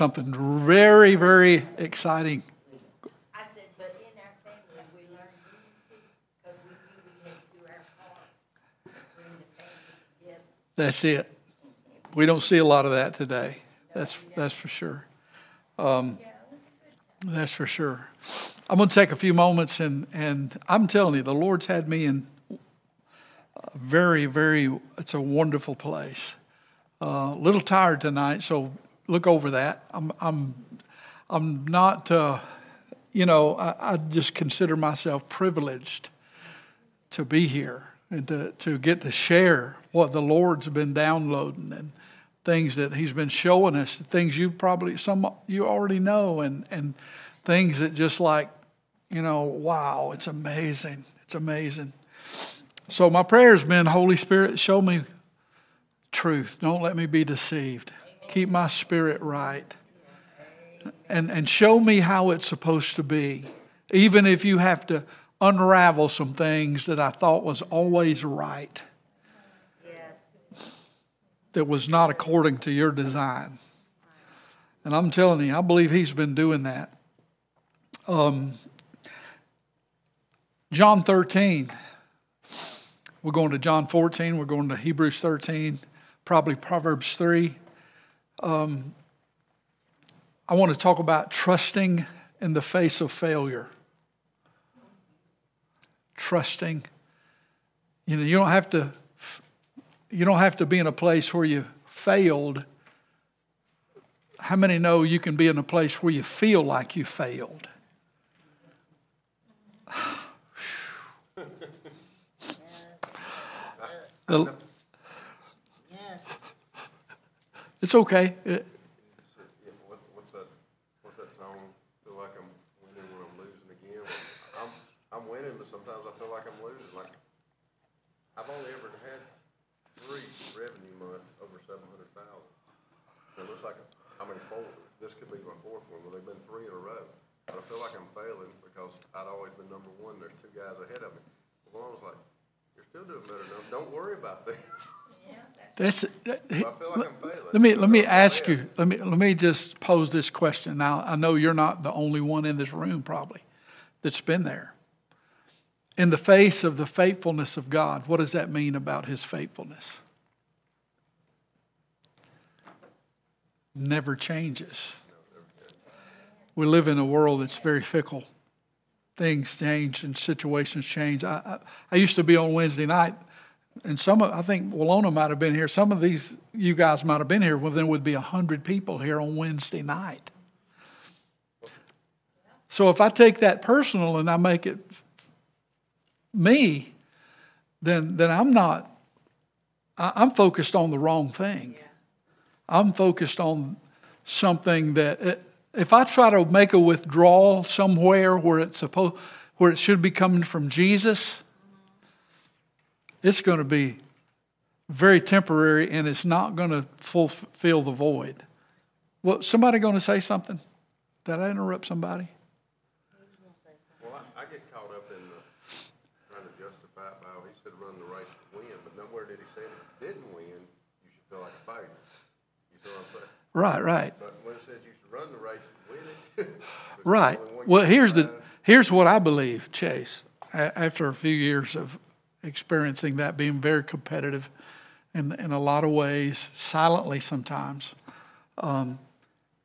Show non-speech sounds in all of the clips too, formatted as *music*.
something very, very exciting. I said, but in our family, we learned unity because we knew we had to do our part, bring the family together. That's it. We don't see a lot of that today. That's that's for sure. Um, that's for sure. I'm going to take a few moments and and I'm telling you, the Lord's had me in a very very. It's a wonderful place. A uh, little tired tonight, so look over that. I'm I'm I'm not. Uh, you know, I, I just consider myself privileged to be here and to, to get to share what the Lord's been downloading and things that He's been showing us, things you probably some you already know, and and things that just like, you know, wow, it's amazing, it's amazing. So my prayer has been, Holy Spirit, show me truth. Don't let me be deceived. Keep my spirit right. And, and show me how it's supposed to be. Even if you have to unravel some things that I thought was always right, that was not according to your design. And I'm telling you, I believe he's been doing that. Um, John 13. We're going to John 14. We're going to Hebrews 13, probably Proverbs 3. Um, I want to talk about trusting in the face of failure. Trusting. You know, you don't have to you don't have to be in a place where you failed. How many know you can be in a place where you feel like you failed? *sighs* it's okay. It, what's that? What's that song? Feel like I'm winning when I'm losing again. I'm I'm winning, when I'm losing again. I'm I'm winning but sometimes I feel like I'm losing. Like I've only ever had three revenue months over seven hundred thousand. It looks like how many four? This could be my fourth one. Well, they've been three in a row. But I feel like I'm failing because I'd always been number one. There's two guys ahead of me. Well, I was like, "You're still doing better now. Don't worry about that." *laughs* That's, uh, Well, I feel like I'm let me let me ask you. Let me let me just pose this question. Now I know you're not the only one in this room probably that's been there. In the face of the faithfulness of God, what does that mean about His faithfulness? Never changes. We live in a world that's very fickle. Things change and situations change. I, I, I used to be on Wednesday night and some of, I think Walona might have been here. Some of these, you guys might have been here. Well, there would be 100 people here on Wednesday night. So if I take that personal and I make it me, then, then I'm not, I, I'm focused on the wrong thing. I'm focused on something that, eh, if I try to make a withdrawal somewhere where it's supposed, where it should be coming from Jesus, it's going to be very temporary and it's not going to fulfill the void. Well, somebody going to say something? Did I interrupt somebody? Well, I, I get caught up in the trying to justify it by, oh, he said run the race to win, but nowhere did he say if you didn't win, you should feel like a failure. You see what I'm saying? Right, right. But when it says you should run the race to win it. *laughs* Right. Well, here's the uh, here's what I believe, Chase. After a few years of experiencing that, being very competitive, in in a lot of ways, silently sometimes, um,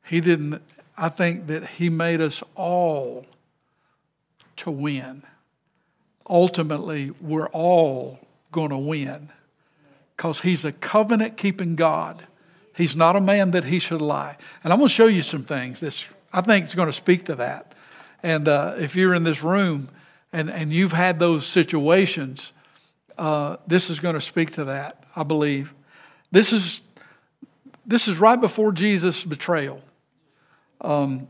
he didn't. I think that he made us all to win. Ultimately, we're all going to win because he's a covenant keeping God. He's not a man that he should lie. And I'm going to show you some things. This I think is going to speak to that. And uh, if you're in this room and, and you've had those situations, uh, this is going to speak to that, I believe. This is, this is right before Jesus' betrayal. Um,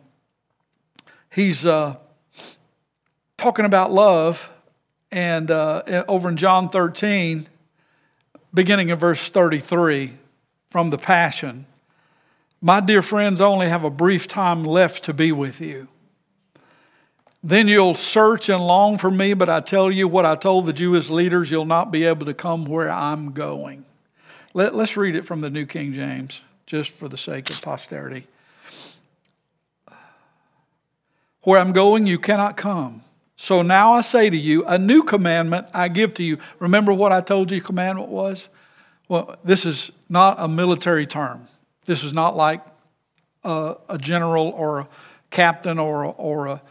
he's uh, talking about love, and uh, over in John 13, beginning in verse 33 from the Passion. My dear friends, only have a brief time left to be with you. Then you'll search and long for me, but I tell you what I told the Jewish leaders you'll not be able to come where I'm going. Let, us read it from the New King James, just for the sake of posterity. Where I'm going, you cannot come. So now I say to you, a new commandment I give to you. Remember what I told you commandment was? Well, this is not a military term. This is not like a, a general or a captain or, a, or a,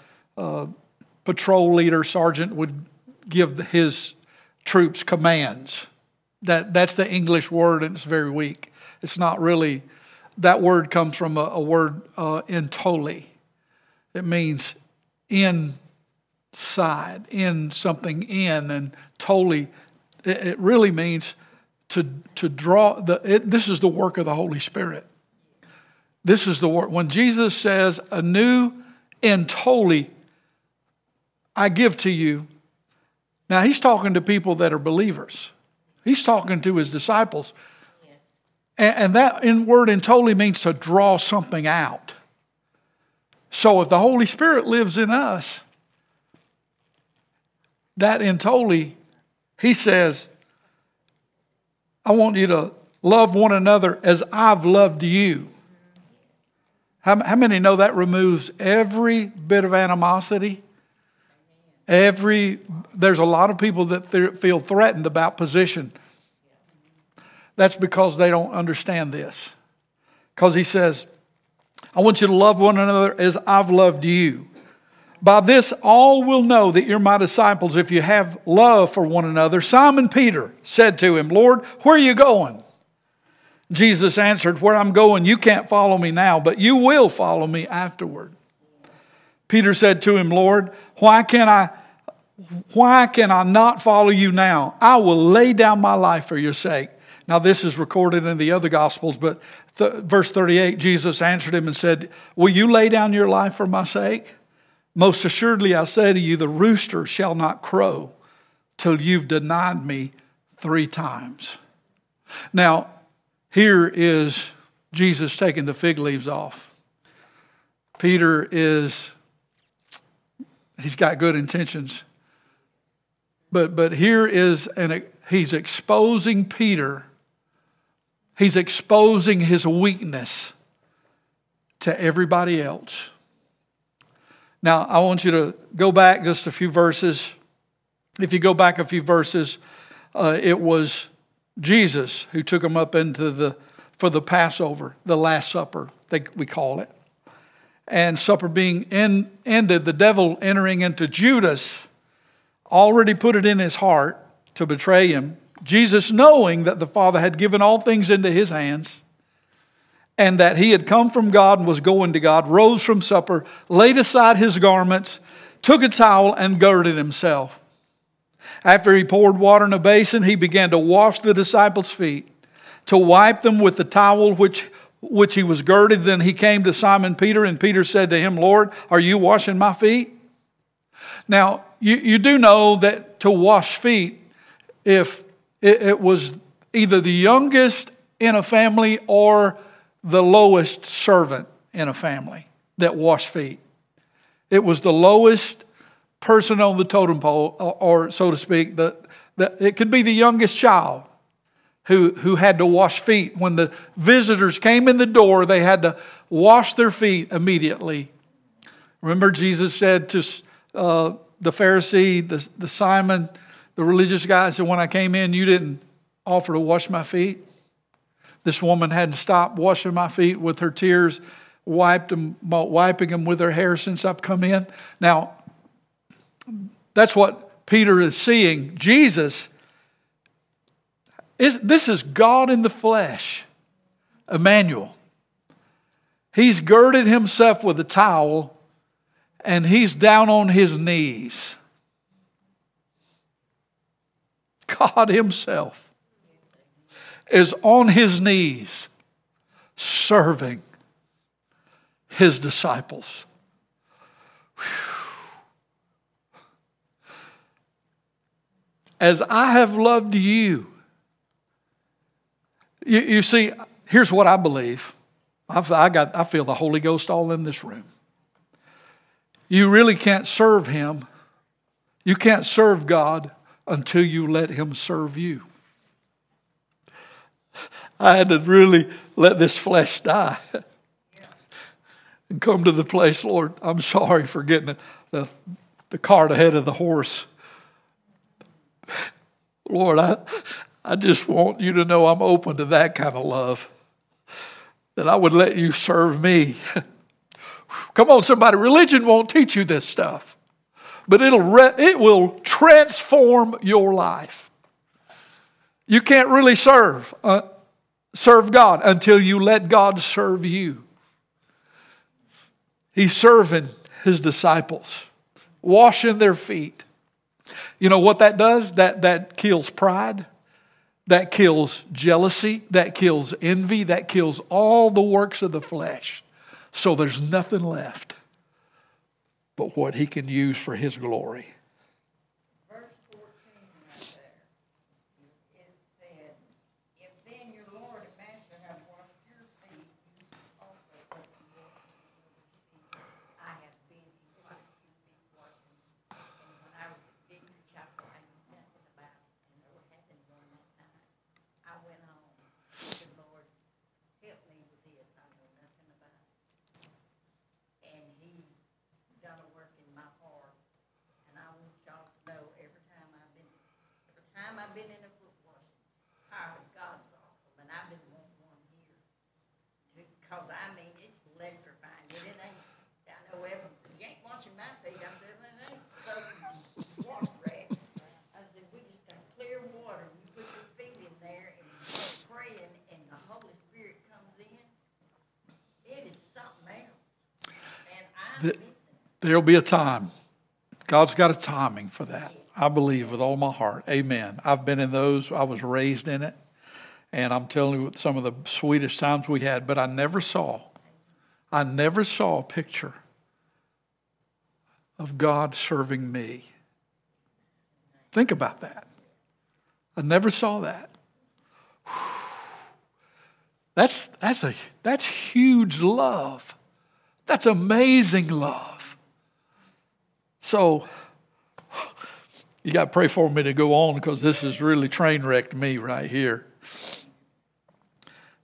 patrol leader, sergeant would give his troops commands. That, that's the English word, and it's very weak. It's not really, that word comes from a, a word uh, entoli. It means inside, in something in, and totally, it, it really means to, to draw, the, it, this is the work of the Holy Spirit. This is the work. When Jesus says, a new totally I give to you. Now, he's talking to people that are believers. He's talking to his disciples. And, that in word and totally means to draw something out. So if the Holy Spirit lives in us, that entoli, he says, I want you to love one another as I've loved you. How, how many know that removes every bit of animosity? Every, there's a lot of people that th- feel threatened about position. That's because they don't understand this. Because he says, I want you to love one another as I've loved you. By this, all will know that you're my disciples if you have love for one another. Simon Peter said to him, Lord, where are you going? Jesus answered, Where I'm going, you can't follow me now, but you will follow me afterward. Peter said to him, Lord, why can I why can I not follow you now? I will lay down my life for your sake. Now, this is recorded in the other Gospels, but th- verse 38, Jesus answered him and said, Will you lay down your life for my sake? Most assuredly, I say to you, the rooster shall not crow till you've denied me three times. Now, here is Jesus taking the fig leaves off. Peter is, he's got good intentions. But, but here is, an, he's exposing Peter He's exposing his weakness to everybody else. Now, I want you to go back just a few verses. If you go back a few verses, uh, it was Jesus who took them up into the for the Passover, the Last Supper, they, we call it. And supper being in, ended, the devil entering into Judas already put it in his heart to betray him. Jesus, knowing that the Father had given all things into his hands and that he had come from God and was going to God, rose from supper, laid aside his garments, took a towel, and girded himself. After he poured water in a basin, he began to wash the disciples' feet, to wipe them with the towel which, which he was girded. Then he came to Simon Peter, and Peter said to him, Lord, are you washing my feet? Now, you, you do know that to wash feet, if it, it was either the youngest in a family or the lowest servant in a family that washed feet. It was the lowest person on the totem pole, or, or so to speak, the, the, it could be the youngest child who, who had to wash feet. When the visitors came in the door, they had to wash their feet immediately. Remember, Jesus said to uh, the Pharisee, the, the Simon, the religious guy said, When I came in, you didn't offer to wash my feet. This woman hadn't stopped washing my feet with her tears, wiped them, wiping them with her hair since I've come in. Now, that's what Peter is seeing. Jesus this is God in the flesh, Emmanuel. He's girded himself with a towel and he's down on his knees. God Himself is on His knees serving His disciples. As I have loved you, you, you see, here's what I believe. I've, I, got, I feel the Holy Ghost all in this room. You really can't serve Him. You can't serve God until you let Him serve you. I had to really let this flesh die. and come to the place, Lord, I'm sorry for getting the, the, the cart ahead of the horse. Lord, I, I just want you to know I'm open to that kind of love, that I would let you serve me. *laughs* Come on, somebody. Religion won't teach you this stuff, but it'll re- it will transform your life. You can't really serve uh, serve God until you let God serve you. He's serving his disciples, washing their feet. You know what that does? That that kills pride. That kills jealousy, that kills envy, that kills all the works of the flesh. So there's nothing left but what he can use for his glory. Verse fourteen right there, it said, if then your Lord and Master have washed your feet, you also ought to wash one another's feet. I have been in Christ's feet washing, and when I was at Victory Chapel, I knew nothing about it, and there happened during that time. I went home, said, Lord, help me with this, I know nothing about it. And he done a work in my heart, and I want y'all to know, every time I've been, every time I've been in a foot washing, oh, God's awesome, and I've been wanting one here. Cause I mean, it's electrifying, it ain't, I know Evan said, you ain't washing my feet, I said, it ain't soaking water rag. I said, we just got clear water, you put your feet in there and you start praying, and the Holy Spirit comes in, it is something else. And I'm The- missing. There'll be a time. God's got a timing for that. I believe with all my heart. Amen. I've been in those, I was raised in it. And I'm telling you, some of the sweetest times we had, but I never saw, I never saw a picture of God serving me. Think about that. I never saw that. *sighs* That's, that's, a, that's huge love. That's amazing love. So, you got to pray for me to go on because this has really train wrecked me right here.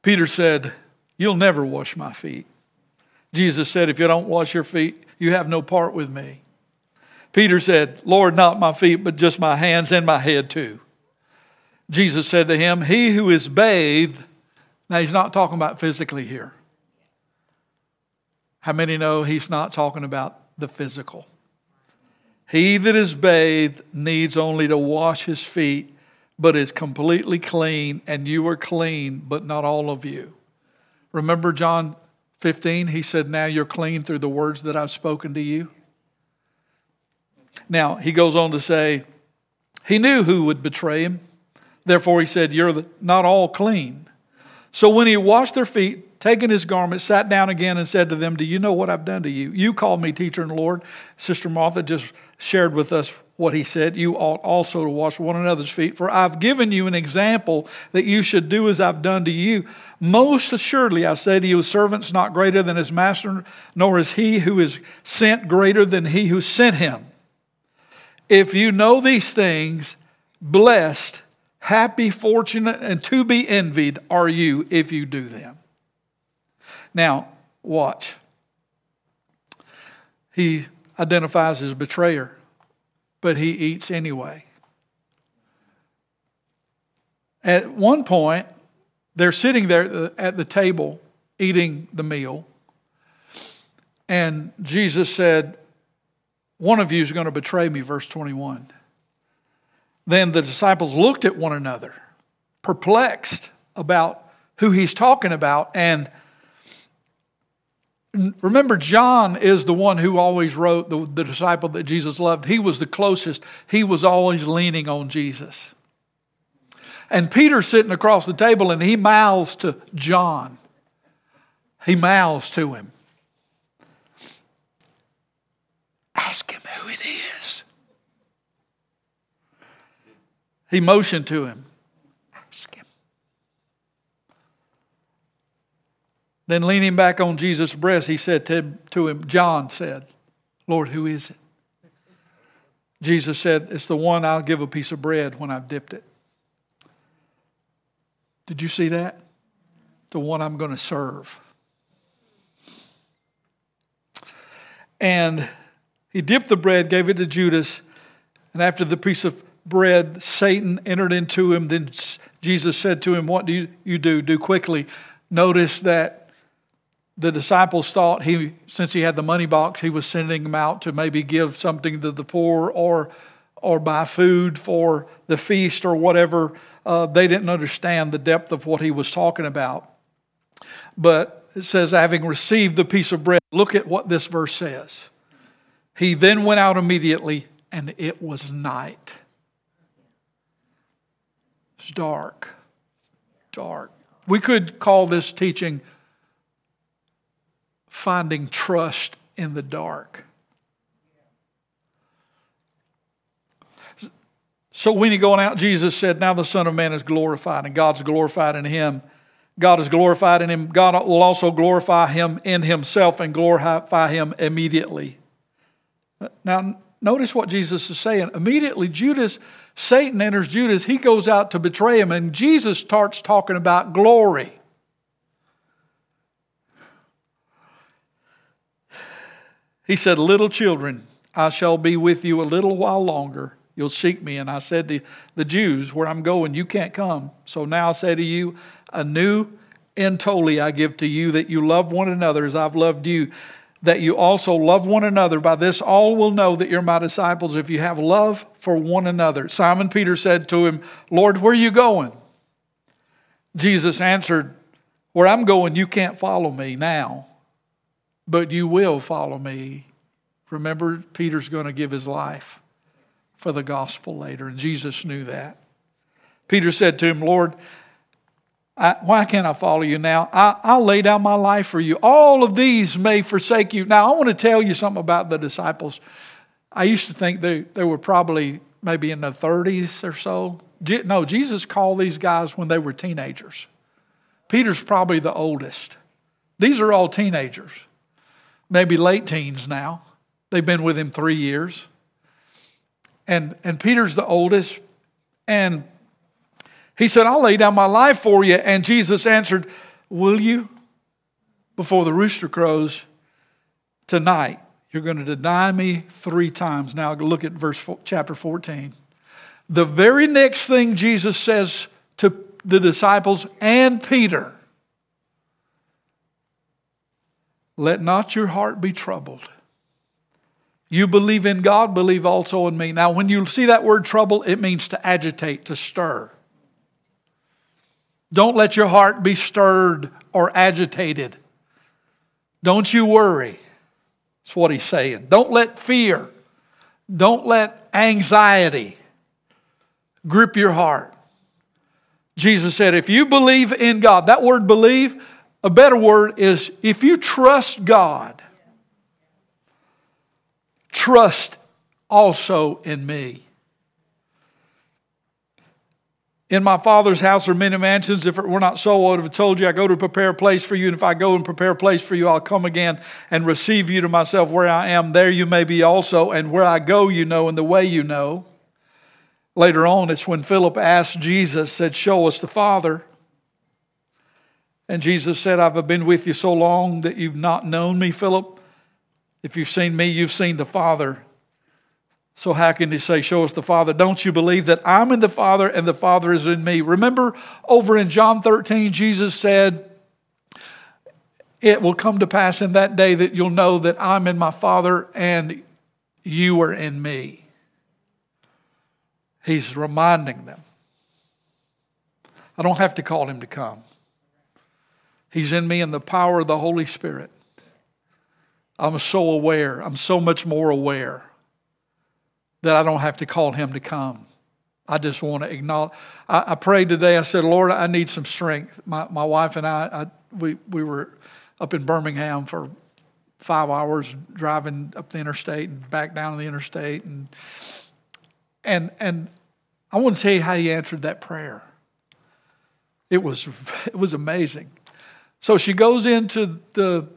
Peter said, You'll never wash my feet. Jesus said, If you don't wash your feet, you have no part with me. Peter said, Lord, not my feet, but just my hands and my head too. Jesus said to him, He who is bathed, now he's not talking about physically here. How many know he's not talking about the physical? He that is bathed needs only to wash his feet, but is completely clean, and you are clean, but not all of you. Remember John 15? He said, Now you're clean through the words that I've spoken to you. Now, he goes on to say, He knew who would betray him. Therefore, he said, You're not all clean. So when he washed their feet, taken his garment, sat down again and said to them, Do you know what I've done to you? You called me teacher and Lord. Sister Martha just shared with us what he said. You ought also to wash one another's feet, for I've given you an example that you should do as I've done to you. Most assuredly, I say to you, a servant's not greater than his master, nor is he who is sent greater than he who sent him. If you know these things, blessed, happy, fortunate, and to be envied are you if you do them. Now, watch. He identifies as betrayer, but he eats anyway. At one point, they're sitting there at the table eating the meal, and Jesus said, One of you is going to betray me, verse 21. Then the disciples looked at one another, perplexed about who he's talking about, and Remember, John is the one who always wrote, the, the disciple that Jesus loved. He was the closest. He was always leaning on Jesus. And Peter's sitting across the table and he mouths to John. He mouths to him. Ask him who it is. He motioned to him. Ask him. Then leaning back on Jesus' breast, he said to, him, John said, Lord, who is it? Jesus said, It's the one I'll give a piece of bread when I've dipped it. Did you see that? The one I'm going to serve. And he dipped the bread, gave it to Judas, and after the piece of bread, Satan entered into him. Then Jesus said to him, What do you, you do? Do quickly. Notice that the disciples thought he, since he had the money box, he was sending them out to maybe give something to the poor or, or buy food for the feast or whatever. Uh, they didn't understand the depth of what he was talking about. But it says, having received the piece of bread, look at what this verse says. He then went out immediately, and it was night. It's dark. Dark. We could call this teaching finding trust in the dark. So when he going out, Jesus said, Now the Son of Man is glorified, and God's glorified in him. God is glorified in him. God will also glorify him in himself and glorify him immediately. Now, notice what Jesus is saying. Immediately, Judas, Satan enters Judas. He goes out to betray him, and Jesus starts talking about glory. He said, Little children, I shall be with you a little while longer. You'll seek me. And I said to the Jews, Where I'm going, you can't come. So now I say to you, A new entoli I give to you, that you love one another as I've loved you, that you also love one another. By this all will know that you're my disciples if you have love for one another. Simon Peter said to him, Lord, where are you going? Jesus answered, Where I'm going, you can't follow me now but you will follow me. Remember, Peter's going to give his life for the gospel later, and Jesus knew that. Peter said to him, Lord, I, why can't I follow you now? I, will lay down my life for you. All of these may forsake you. Now, I want to tell you something about the disciples. I used to think they, they were probably maybe in the 30s or so. No, Jesus called these guys when they were teenagers. Peter's probably the oldest. These are all teenagers maybe late teens now. They've been with him three years. And, and Peter's the oldest. And he said, I'll lay down my life for you. And Jesus answered, Will you? Before the rooster crows tonight, you're going to deny me three times. Now look at verse chapter 14. The very next thing Jesus says to the disciples and Peter Let not your heart be troubled. You believe in God, believe also in me. Now, when you see that word trouble, it means to agitate, to stir. Don't let your heart be stirred or agitated. Don't you worry. That's what he's saying. Don't let fear, don't let anxiety grip your heart. Jesus said, if you believe in God, that word believe a better word is if you trust God, trust also in me. In my Father's house are many mansions. If it were not so, I would have told you, I go to prepare a place for you. And if I go and prepare a place for you, I'll come again and receive you to myself. Where I am, there you may be also. And where I go, you know, and the way you know. Later on, it's when Philip asked Jesus, said, Show us the Father. And Jesus said, I've been with you so long that you've not known me, Philip. If you've seen me, you've seen the Father. So how can he say, Show us the Father? Don't you believe that I'm in the Father and the Father is in me? Remember over in John 13, Jesus said, It will come to pass in that day that you'll know that I'm in my Father and you are in me. He's reminding them. I don't have to call him to come. He's in me in the power of the Holy Spirit. I'm so aware. I'm so much more aware that I don't have to call him to come. I just want to acknowledge. I, I prayed today. I said, Lord, I need some strength. My, my wife and I, I, we, we were up in Birmingham for five hours driving up the interstate and back down the interstate. And, and, and I want to tell you how he answered that prayer. It was, *laughs* it was amazing. So she goes into the,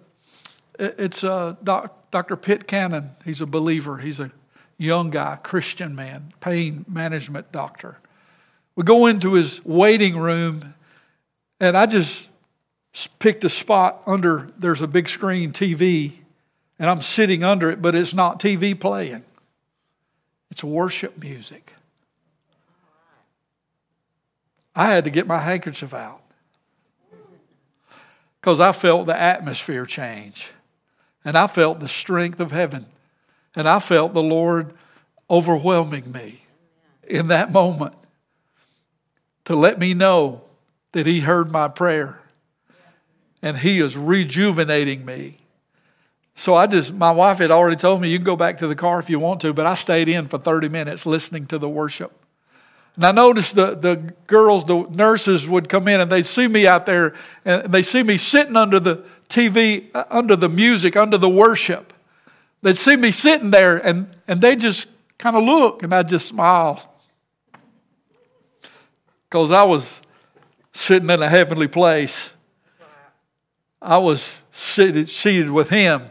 it's uh, doc, Dr. Pitt Cannon. He's a believer. He's a young guy, Christian man, pain management doctor. We go into his waiting room, and I just picked a spot under, there's a big screen TV and I'm sitting under it, but it's not TV playing. It's worship music. I had to get my handkerchief out because I felt the atmosphere change. And I felt the strength of heaven. And I felt the Lord overwhelming me in that moment to let me know that He heard my prayer and He is rejuvenating me. So I just, my wife had already told me, you can go back to the car if you want to, but I stayed in for 30 minutes listening to the worship. And I noticed the, the girls, the nurses would come in and they'd see me out there and they see me sitting under the TV, uh, under the music, under the worship. They'd see me sitting there and, and they just kind of look and I'd just smile. Because I was sitting in a heavenly place. I was seated, seated with him.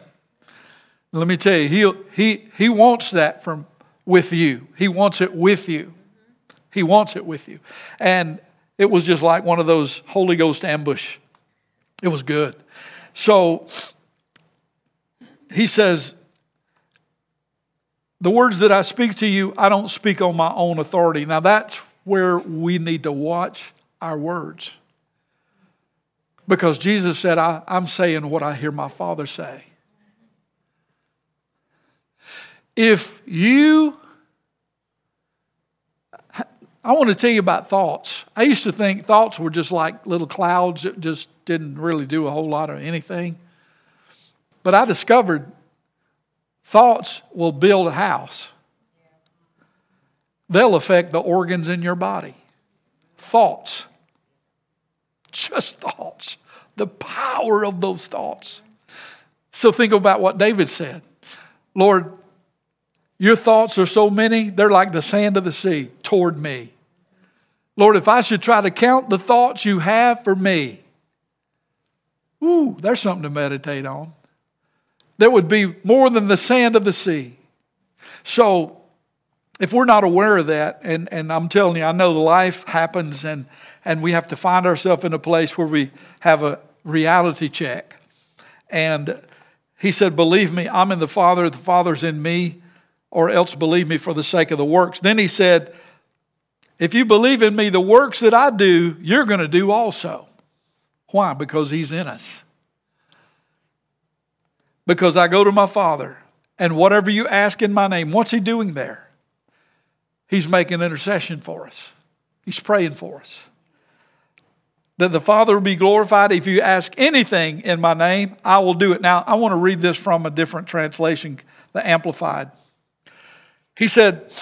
Let me tell you, he, he, he wants that from with you. He wants it with you. He wants it with you. And it was just like one of those Holy Ghost ambush. It was good. So he says, The words that I speak to you, I don't speak on my own authority. Now that's where we need to watch our words. Because Jesus said, I, am saying what I hear my Father say. If you, I want to tell you about thoughts. I used to think thoughts were just like little clouds that just didn't really do a whole lot of anything. But I discovered thoughts will build a house, they'll affect the organs in your body. Thoughts. Just thoughts. The power of those thoughts. So think about what David said Lord, your thoughts are so many, they're like the sand of the sea toward me. Lord, if I should try to count the thoughts you have for me, ooh, there's something to meditate on. There would be more than the sand of the sea. So, if we're not aware of that, and, and I'm telling you, I know life happens and, and we have to find ourselves in a place where we have a reality check. And he said, Believe me, I'm in the Father, the Father's in me or else believe me for the sake of the works. Then he said, If you believe in me, the works that I do, you're going to do also. Why? Because he's in us. Because I go to my Father, and whatever you ask in my name, what's he doing there? He's making intercession for us, he's praying for us. That the Father will be glorified. If you ask anything in my name, I will do it. Now, I want to read this from a different translation, the Amplified. He said,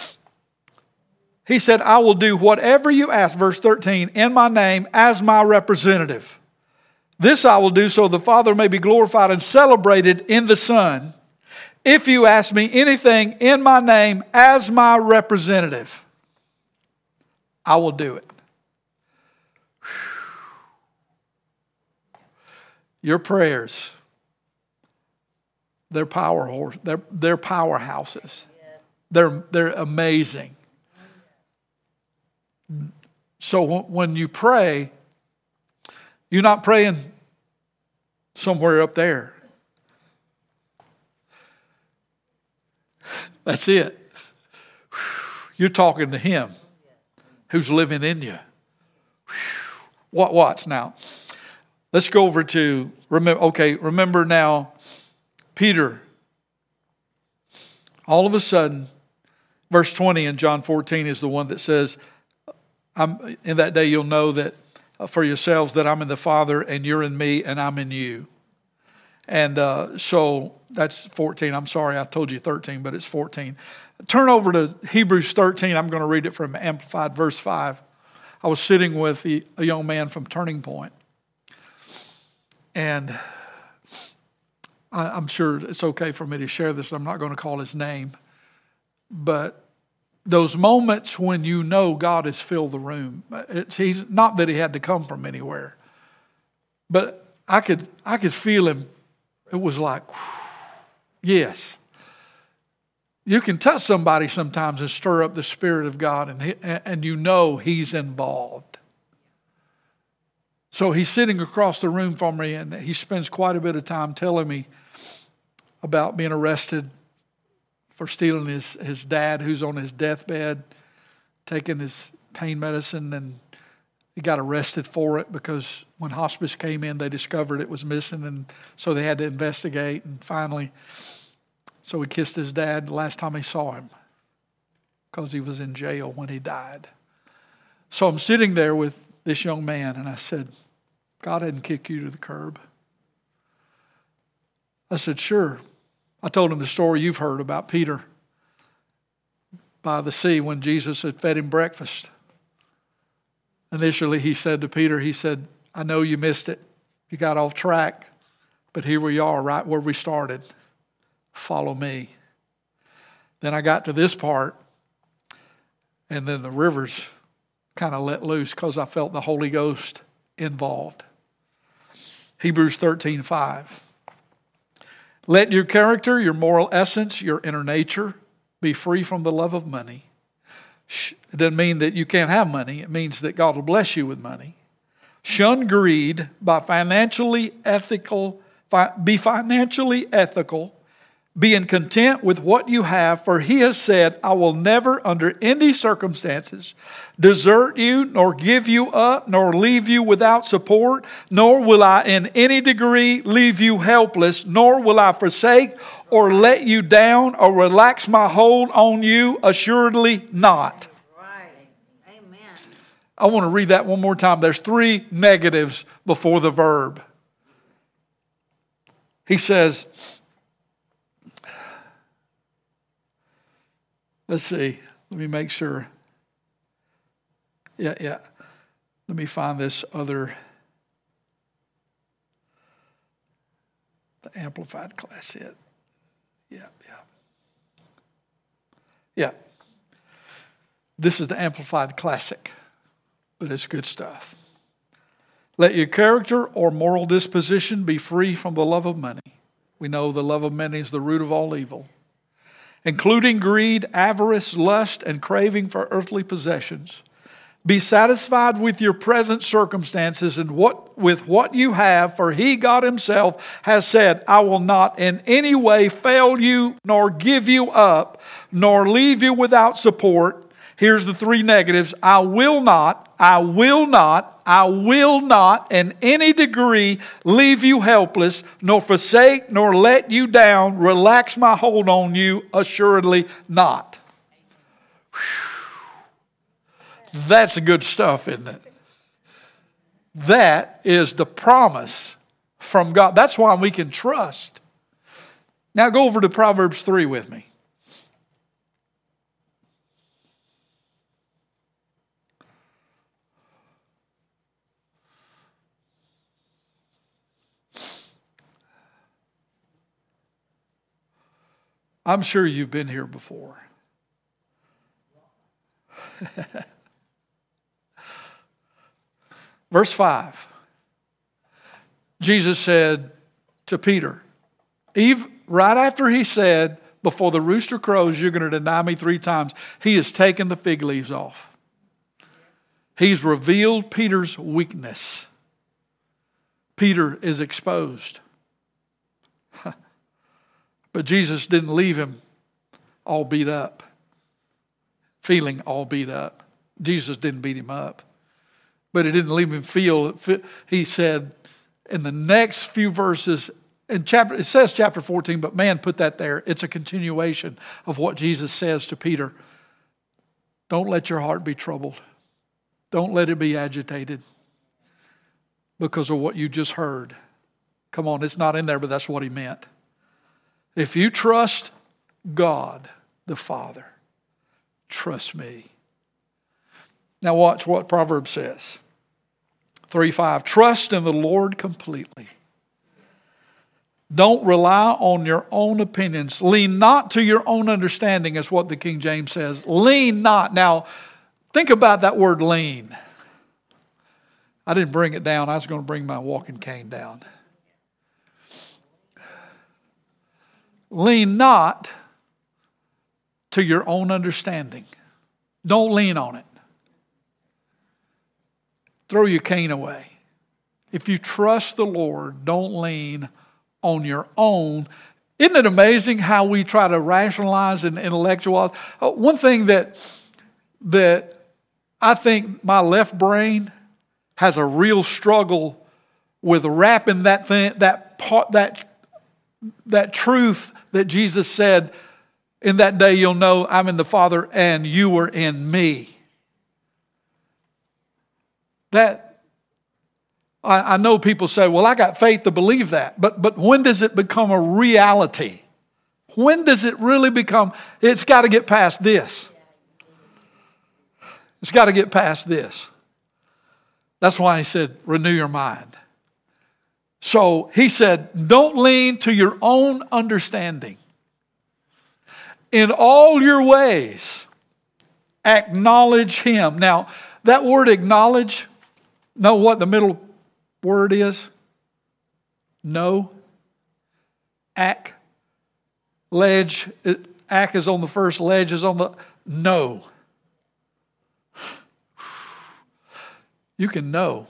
he said, I will do whatever you ask, verse 13, in my name as my representative. This I will do so the Father may be glorified and celebrated in the Son. If you ask me anything in my name as my representative, I will do it. Your prayers, they're power they're, they're powerhouses. They're, they're amazing. So when you pray, you're not praying somewhere up there. That's it. You're talking to Him who's living in you. What? Watch now. Let's go over to remember. Okay, remember now, Peter. All of a sudden, Verse 20 in John 14 is the one that says, I'm, In that day you'll know that uh, for yourselves that I'm in the Father and you're in me and I'm in you. And uh, so that's 14. I'm sorry, I told you 13, but it's 14. Turn over to Hebrews 13. I'm going to read it from Amplified, verse 5. I was sitting with a young man from Turning Point, and I'm sure it's okay for me to share this. I'm not going to call his name. But those moments when you know God has filled the room, it's, he's not that he had to come from anywhere, but I could I could feel him. It was like, yes. You can touch somebody sometimes and stir up the Spirit of God, and, he, and you know He's involved. So he's sitting across the room from me, and he spends quite a bit of time telling me about being arrested for stealing his, his dad, who's on his deathbed, taking his pain medicine, and he got arrested for it because when hospice came in, they discovered it was missing, and so they had to investigate. And finally, so he kissed his dad the last time he saw him because he was in jail when he died. So I'm sitting there with this young man, and I said, God didn't kick you to the curb. I said, Sure. I told him the story you've heard about Peter by the sea when Jesus had fed him breakfast. Initially, he said to Peter, He said, I know you missed it. You got off track, but here we are, right where we started. Follow me. Then I got to this part, and then the rivers kind of let loose because I felt the Holy Ghost involved. Hebrews 13 5. Let your character, your moral essence, your inner nature be free from the love of money. It doesn't mean that you can't have money, it means that God will bless you with money. Shun greed by financially ethical, be financially ethical being content with what you have, for he has said, I will never, under any circumstances, desert you, nor give you up, nor leave you without support, nor will I in any degree leave you helpless, nor will I forsake or let you down or relax my hold on you, assuredly not. Right. Amen. I want to read that one more time. There's three negatives before the verb. He says, Let's see. Let me make sure. Yeah, yeah. Let me find this other. The Amplified Classic. Yeah, yeah. Yeah. This is the Amplified Classic, but it's good stuff. Let your character or moral disposition be free from the love of money. We know the love of money is the root of all evil including greed, avarice, lust, and craving for earthly possessions. Be satisfied with your present circumstances and what, with what you have, for He, God Himself, has said, I will not in any way fail you, nor give you up, nor leave you without support. Here's the three negatives I will not, I will not, I will not in any degree leave you helpless, nor forsake, nor let you down, relax my hold on you, assuredly not. That's good stuff, isn't it? That is the promise from God. That's why we can trust. Now go over to Proverbs 3 with me. I'm sure you've been here before. *laughs* Verse 5 Jesus said to Peter, Eve, right after he said, Before the rooster crows, you're going to deny me three times, he has taken the fig leaves off. He's revealed Peter's weakness. Peter is exposed. *laughs* But Jesus didn't leave him all beat up, feeling all beat up. Jesus didn't beat him up. But he didn't leave him feel, he said in the next few verses, in chapter, it says chapter 14, but man put that there. It's a continuation of what Jesus says to Peter. Don't let your heart be troubled. Don't let it be agitated because of what you just heard. Come on, it's not in there, but that's what he meant. If you trust God the Father, trust me. Now, watch what Proverbs says 3 5. Trust in the Lord completely. Don't rely on your own opinions. Lean not to your own understanding, is what the King James says. Lean not. Now, think about that word lean. I didn't bring it down, I was going to bring my walking cane down. Lean not to your own understanding. Don't lean on it. Throw your cane away. If you trust the Lord, don't lean on your own. Isn't it amazing how we try to rationalize and intellectualize? Uh, one thing that, that I think my left brain has a real struggle with wrapping that thing, that part, that, that truth that Jesus said, in that day you'll know I'm in the Father and you are in me. That I, I know people say, well, I got faith to believe that, but but when does it become a reality? When does it really become, it's got to get past this. It's got to get past this. That's why he said, renew your mind. So he said, don't lean to your own understanding. In all your ways, acknowledge him. Now, that word acknowledge, know what the middle word is? No. Ack. Ledge. Ack is on the first, ledge is on the. No. you can know.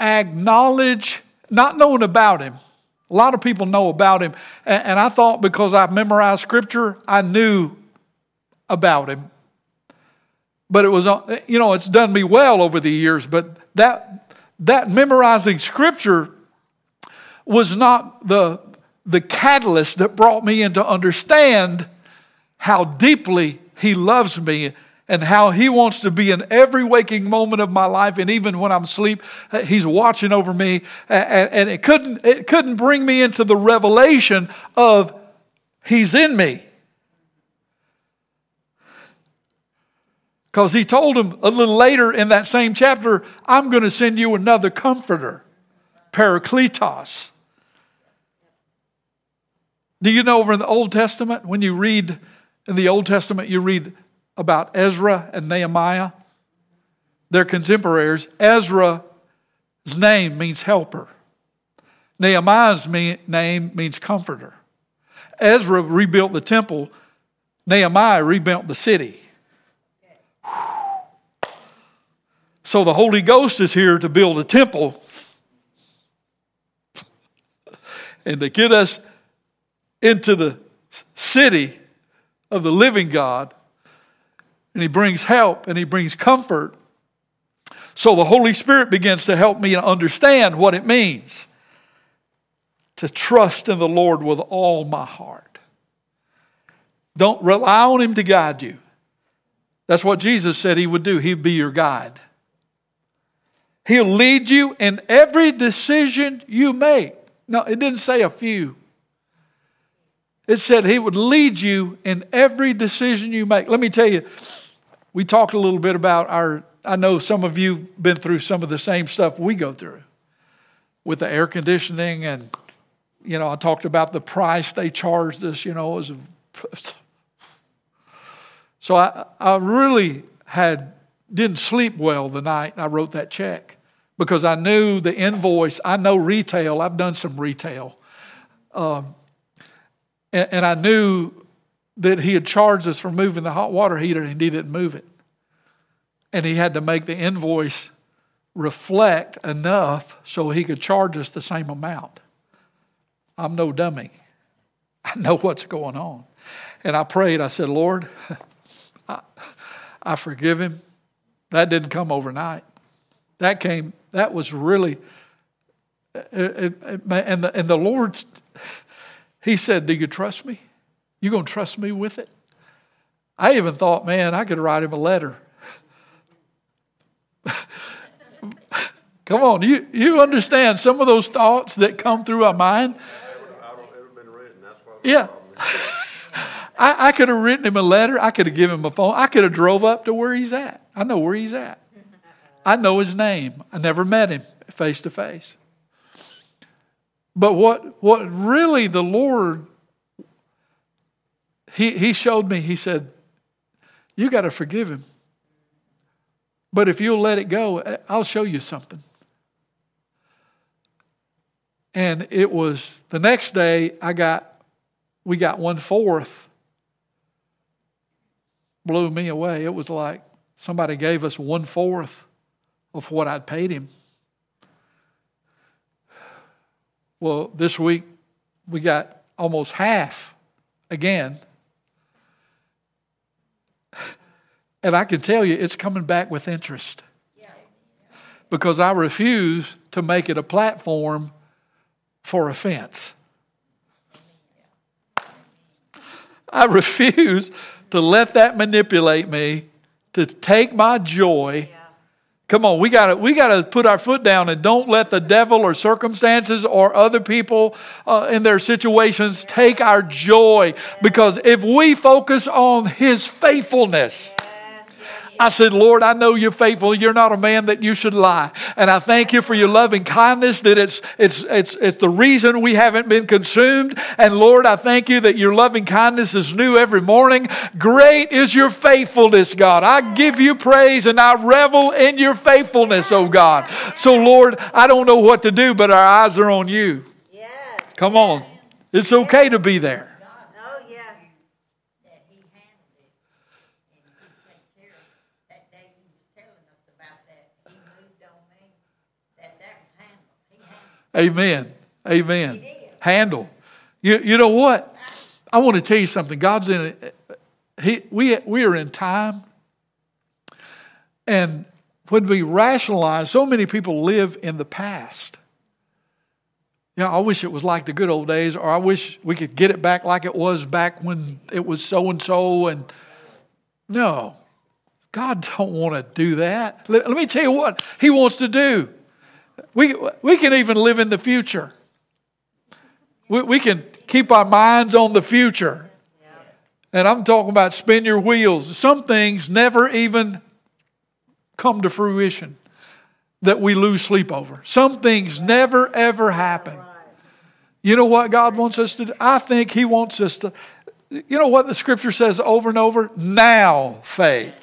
Acknowledge, not knowing about him. A lot of people know about him. And I thought because I memorized scripture, I knew about him. But it was, uh, you know, it's done me well over the years. But that, that memorizing scripture was not the, the catalyst that brought me into understand how deeply he loves me and how he wants to be in every waking moment of my life and even when i'm asleep uh, he's watching over me and it couldn't it couldn't bring me into the revelation of he's in me. Because he told him a little later in that same chapter i'm going to send you another comforter parakletos. Do you know over in the old testament when you read in the old testament you read about Ezra and Nehemiah. They're contemporaries. Ezra's name means helper. Nehemiah's name means comforter. Ezra rebuilt the temple. Nehemiah rebuilt the city. So the Holy Ghost is here to build a temple *laughs* and to get us into the city of the living God and He brings help and He brings comfort. So the Holy Spirit begins to help me understand what it means to trust in the Lord with all my heart. Don't rely on Him to guide you. That's what Jesus said He would do. He'd be your guide. He'll lead you in every decision you make. No, it didn't say a few. It said He would lead you in every decision you make. Let me tell you, we talked a little bit about our, I know some of you been through some of the same stuff we go through with the air conditioning. And, you know, I talked about the price they charged us, you know, was. *laughs* So I, I really had, didn't sleep well the night I wrote that check because I knew the invoice. I know retail, I've done some retail. Um, and, and I knew that he had charged us for moving the hot water heater and he didn't move it. And he had to make the invoice reflect enough so he could charge us the same amount. I'm no dummy. *laughs* I know what's going on. And I prayed, I said, Lord, *laughs* I, I forgive him. That didn't come overnight. That came, that was really, it, it, it, and, the, and the Lord, *laughs* he said, Do you trust me? You going to trust me with it? I even thought, man, I could write him a letter. come on, you, you understand some of those thoughts that come through our mind? Yeah. I, I could have written him a letter. I could have given him a phone. I could have drove up to where he's at. I know where he's at. I know his name. I never met him face to face. But what, what really the Lord he, he showed me, he said, You got to forgive him. But if you'll let it go, eh, I'll show you something. And it was the next day, I got, we got one fourth. Blew me away. It was like somebody gave us one fourth of what I'd paid him. Well, this week we got almost half again. And I can tell you it's coming back with interest. Because I refuse to make it a platform for offense. I refuse to let that manipulate me, to take my joy. Come on, we got to we got to put our foot down and don't let the devil or circumstances or other people uh, in their situations take our joy because if we focus on his faithfulness, I said, Lord, I know you're faithful. You're not a man that you should lie. And I thank you for your loving kindness, that it's, it's, it's, it's the reason we haven't been consumed. And Lord, I thank you that your loving kindness is new every morning. Great is your faithfulness, God. I give you praise and I revel in your faithfulness, oh God. So, Lord, I don't know what to do, but our eyes are on you. Come on. It's okay to be there. Oh, yeah. that he handled it. And he take care of it. That day he was telling us about that, he moved on me, that that was handled, he handled. Amen. Amen. Handle. You, you know what? I want to tell you something. God's in it. He, we, we are in time. And when we rationalize, so many people live in the past. You know, I wish it was like the good old days, or I wish we could get it back like it was back when it was so and so. And no, God don't want to do that. Let, let me tell you what He wants to do. We, we can even live in the future. We, we can keep our minds on the future. And I'm talking about spin your wheels. Some things never even come to fruition that we lose sleep over. Some things never, ever happen. You know what God wants us to do? I think He wants us to. You know what the scripture says over and over? Now, faith.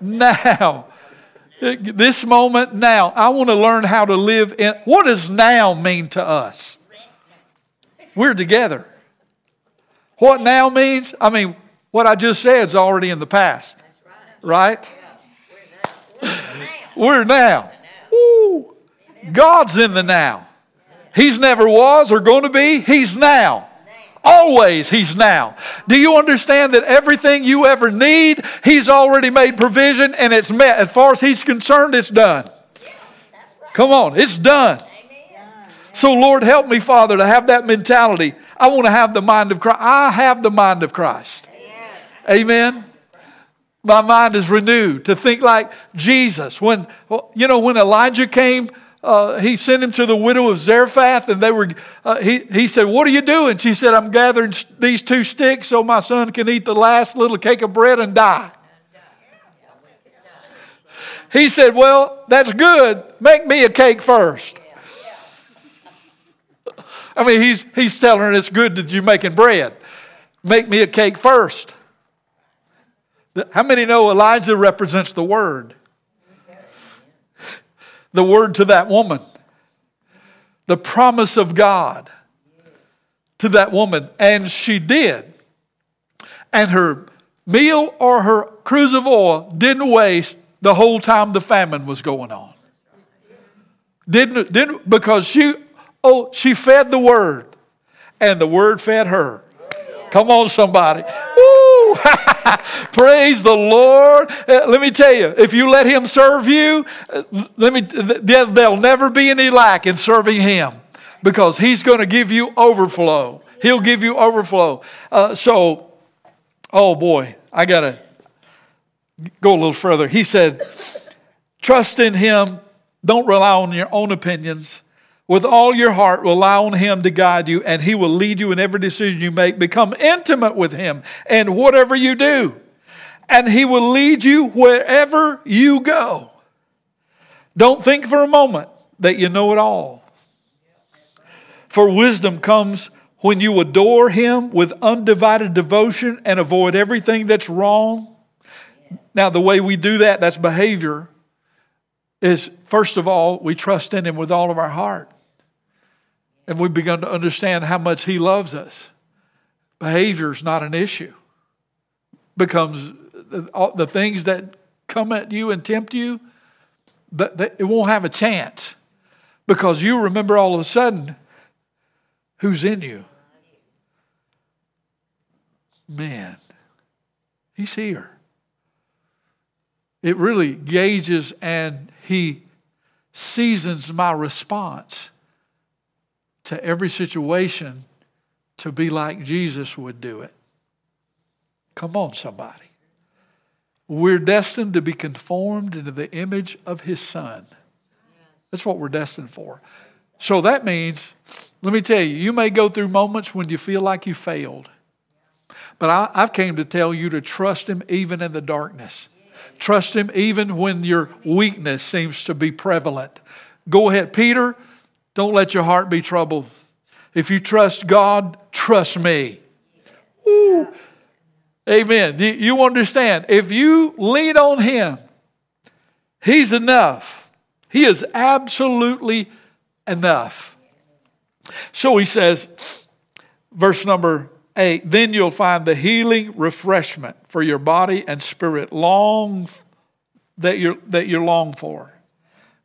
Now. This moment now. I want to learn how to live in. What does now mean to us? We're together. What now means? I mean, what I just said is already in the past. Right? We're now. Woo. God's in the now. He's never was or going to be. He's now. Always, He's now. Do you understand that everything you ever need, He's already made provision and it's met? As far as He's concerned, it's done. Come on, it's done. So, Lord, help me, Father, to have that mentality. I want to have the mind of Christ. I have the mind of Christ. Amen. My mind is renewed to think like Jesus. When, you know, when Elijah came, uh, he sent him to the widow of Zarephath, and they were, uh, he, he said, What are you doing? She said, I'm gathering these two sticks so my son can eat the last little cake of bread and die. He said, Well, that's good. Make me a cake first. I mean, he's, he's telling her it's good that you're making bread. Make me a cake first. How many know Elijah represents the word? The word to that woman. The promise of God to that woman. And she did. And her meal or her cruse of oil didn't waste the whole time the famine was going on. Didn't, didn't because she oh she fed the word and the word fed her. Come on, somebody. Woo! *laughs* Praise the Lord. Uh, let me tell you, if you let Him serve you, uh, let me, th- there'll never be any lack in serving Him because He's going to give you overflow. He'll give you overflow. Uh, so, oh boy, I got to go a little further. He said, trust in Him. Don't rely on your own opinions. With all your heart, rely on Him to guide you, and He will lead you in every decision you make. Become intimate with Him and whatever you do, and He will lead you wherever you go. Don't think for a moment that you know it all. For wisdom comes when you adore Him with undivided devotion and avoid everything that's wrong. Now, the way we do that, that's behavior, is first of all, we trust in Him with all of our heart and we've begun to understand how much He loves us. Behavior is not an issue. Becomes the, the things that come at you and tempt you, that, that it won't have a chance because you remember all of a sudden who's in you. man, he's here. It really gauges and he seasons my response to every situation to be like Jesus would do it. Come on, somebody. We're destined to be conformed into the image of his son. That's what we're destined for. So that means, let me tell you, you may go through moments when you feel like you failed. But I, have came to tell you to trust him even in the darkness. Trust him even when your weakness seems to be prevalent. Go ahead. Peter, don't let your heart be troubled. If you trust God, trust me. Ooh. Amen. You understand? If you lean on Him, He's enough. He is absolutely enough. So he says, verse number eight, then you'll find the healing refreshment for your body and spirit long that you that you long for.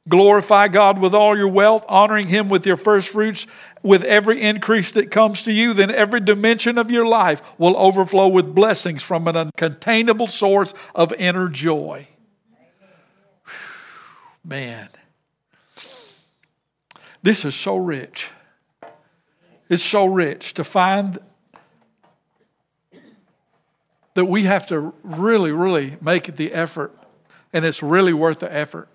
Glorify God with all your wealth, honoring Him with your first fruits, with every increase that comes to you. Then every dimension of your life will overflow with blessings from an uncontainable source of inner joy. Man, this is so rich. It's so rich to find that we have to really, really make the effort, and it's really worth the effort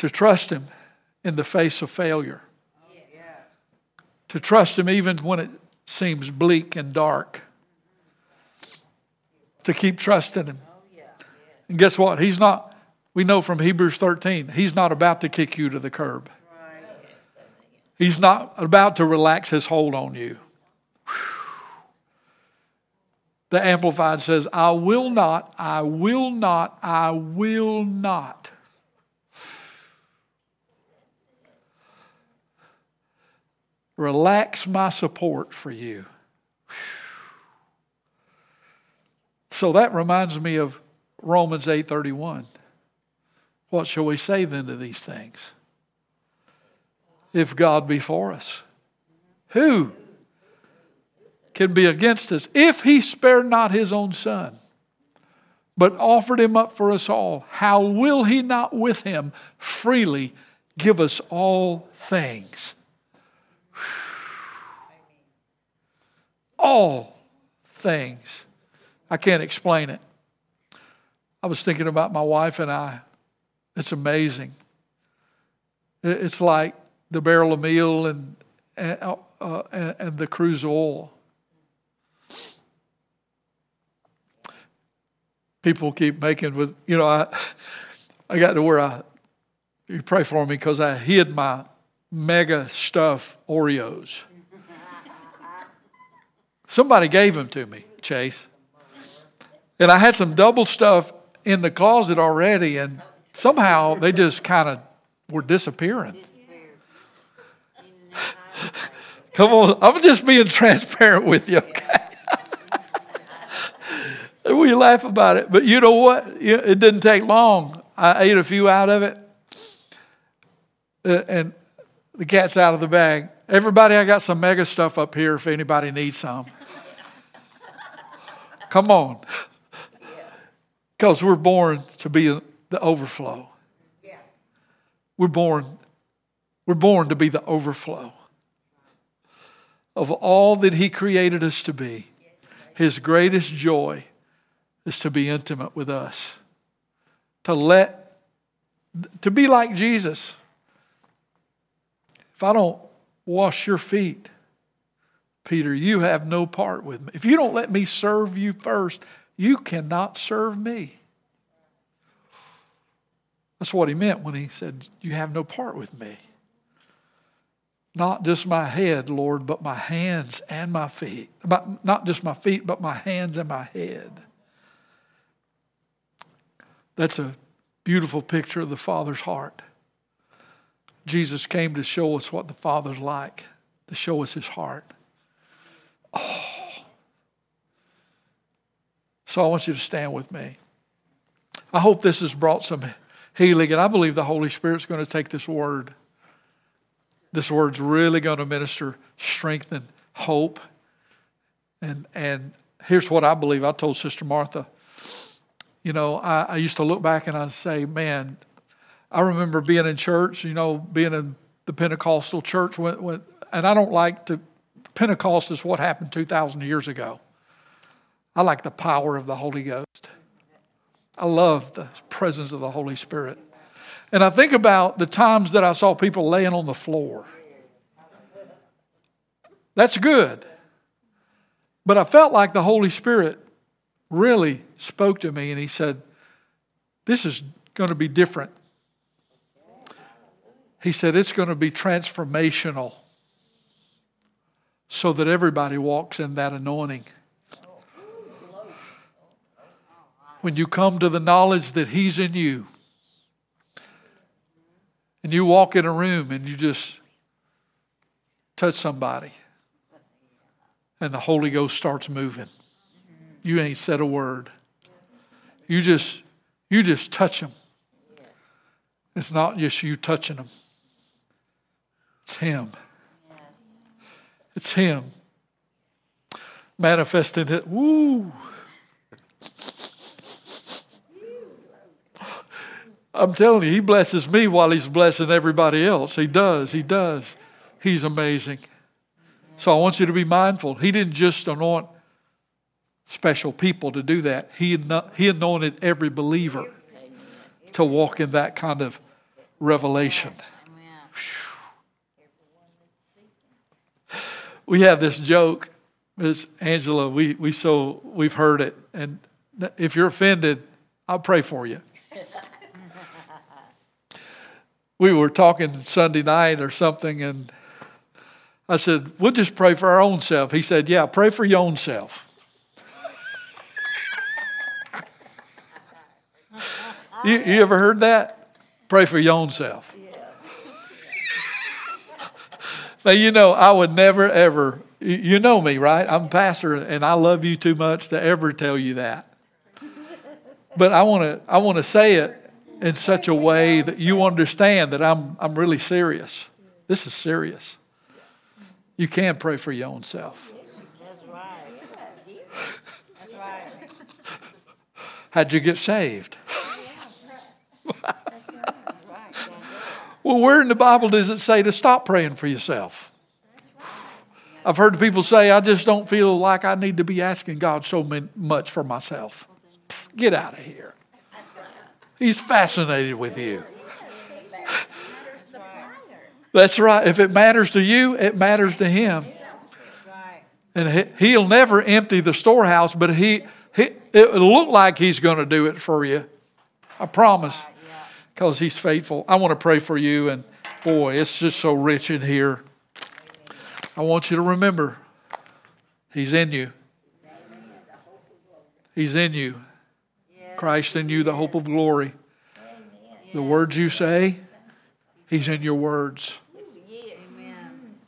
to trust Him in the face of failure. To trust Him even when it seems bleak and dark. To keep trusting Him. And guess what? He's not, we know from Hebrews 13, He's not about to kick you to the curb. He's not about to relax His hold on you. The Amplified says, I will not, I will not, I will not relax my support for you. So that reminds me of Romans 8:31. What shall we say then to these things? If God be for us, who can be against us? If he spared not his own son, but offered him up for us all, how will he not with him freely give us all things? All things. I can't explain it. I was thinking about my wife and I. It's amazing. It's like the barrel of meal and, and, uh, and the cruse oil. People keep making with, you know, I, I got to where I, you pray for me because I hid my mega stuff Oreos. Somebody gave them to me, Chase. And I had some double stuff in the closet already, and somehow they just kind of were disappearing. *laughs* Come on, I'm just being transparent with you, okay? *laughs* we laugh about it, but you know what? It didn't take long. I ate a few out of it, uh, and the cat's out of the bag. Everybody, I got some mega stuff up here if anybody needs some. Come on. Because we're born to be the overflow. We're born, we're born to be the overflow of all that He created us to be. His greatest joy is to be intimate with us, to let, to be like Jesus. If I don't wash your feet, Peter, you have no part with me. If you don't let me serve you first, you cannot serve me. That's what he meant when he said, You have no part with me. Not just my head, Lord, but my hands and my feet. Not just my feet, but my hands and my head. That's a beautiful picture of the Father's heart. Jesus came to show us what the Father's like, to show us his heart. Oh. So I want you to stand with me. I hope this has brought some healing, and I believe the Holy Spirit's going to take this word. This word's really going to minister strength and hope And, and here's what I believe. I told Sister Martha, you know, I, I used to look back and I'd say, man, I remember being in church, you know, being in the Pentecostal church, when, when, and I don't like to, Pentecost is what happened 2,000 years ago. I like the power of the Holy Ghost. I love the presence of the Holy Spirit. And I think about the times that I saw people laying on the floor. That's good. But I felt like the Holy Spirit really spoke to me and he said, This is going to be different. He said, It's going to be transformational so that everybody walks in that anointing. When you come to the knowledge that He's in you, and you walk in a room and you just touch somebody, and the Holy Ghost starts moving. You ain't said a word. You just you just touch them. It's not just you touching them. It's him. It's him. Manifesting it. Woo. I'm telling you, he blesses me while he's blessing everybody else. He does. He does. He's amazing. So I want you to be mindful. He didn't just anoint special people to do that, He, he anointed every believer to walk in that kind of revelation. We have this joke, Miss Angela. We, we so we've heard it, and if you're offended, I'll pray for you. we were talking Sunday night or something, and I said, We'll just pray for our own self. He said, Yeah, pray for your own self. you, you ever heard that? Pray for your own self. Now, you know, I would never, ever, you know me, right? I'm a pastor, and I love you too much to ever tell you that. But I want to I want to say it in such a way that you understand that I'm, I'm really serious. This is serious. You can pray for your own self. That's right. That's right. How'd you get saved? *laughs* *laughs* well, where in the Bible does it say to stop praying for yourself? I've heard people say, I just don't feel like I need to be asking God so much for myself. Get out of here. He's fascinated with you. That's right. If it matters to you, it matters to him. And he'll never empty the storehouse, but he, he it'll look like he's going to do it for you. I promise. Because he's faithful. I want to pray for you, and boy, it's just so rich in here. I want you to remember he's in you. He's in you. Christ in you, the hope of glory. The words you say, He's in your words.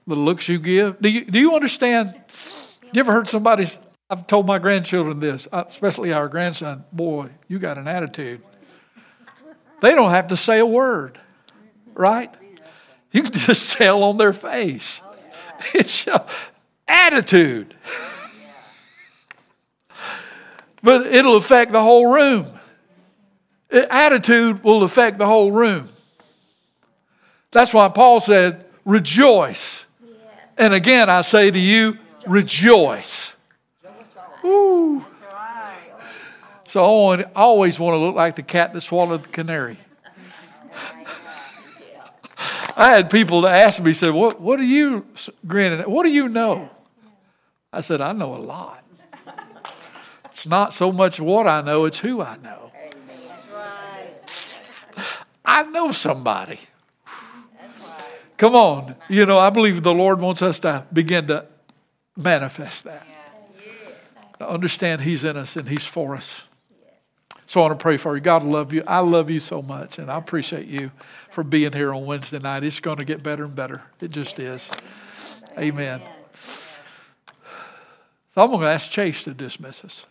The looks you give. Do you, do you understand? You ever heard somebody? I've told my grandchildren this, uh, especially our grandson. Boy, you got an attitude. They don't have to say a word, right? You can just *laughs* tell on their face. *laughs* It's attitude. *laughs* but it'll affect the whole room. Attitude will affect the whole room. That's why Paul said, rejoice. Yes. And again, I say to you, rejoice. Ooh. So I always want to look like the cat that swallowed the canary. I had people that asked me, said, what, what do you, grinning, what do you know? I said, I know a lot. It's not so much what I know, it's who I know. I know somebody. Come on. You know, I believe the Lord wants us to begin to manifest that. To understand He's in us and He's for us. So I want to pray for you. God love you. I love you so much, and I appreciate you for being here on Wednesday night. It's going to get better and better. It just is. Amen. So I'm going to ask Chase to dismiss us.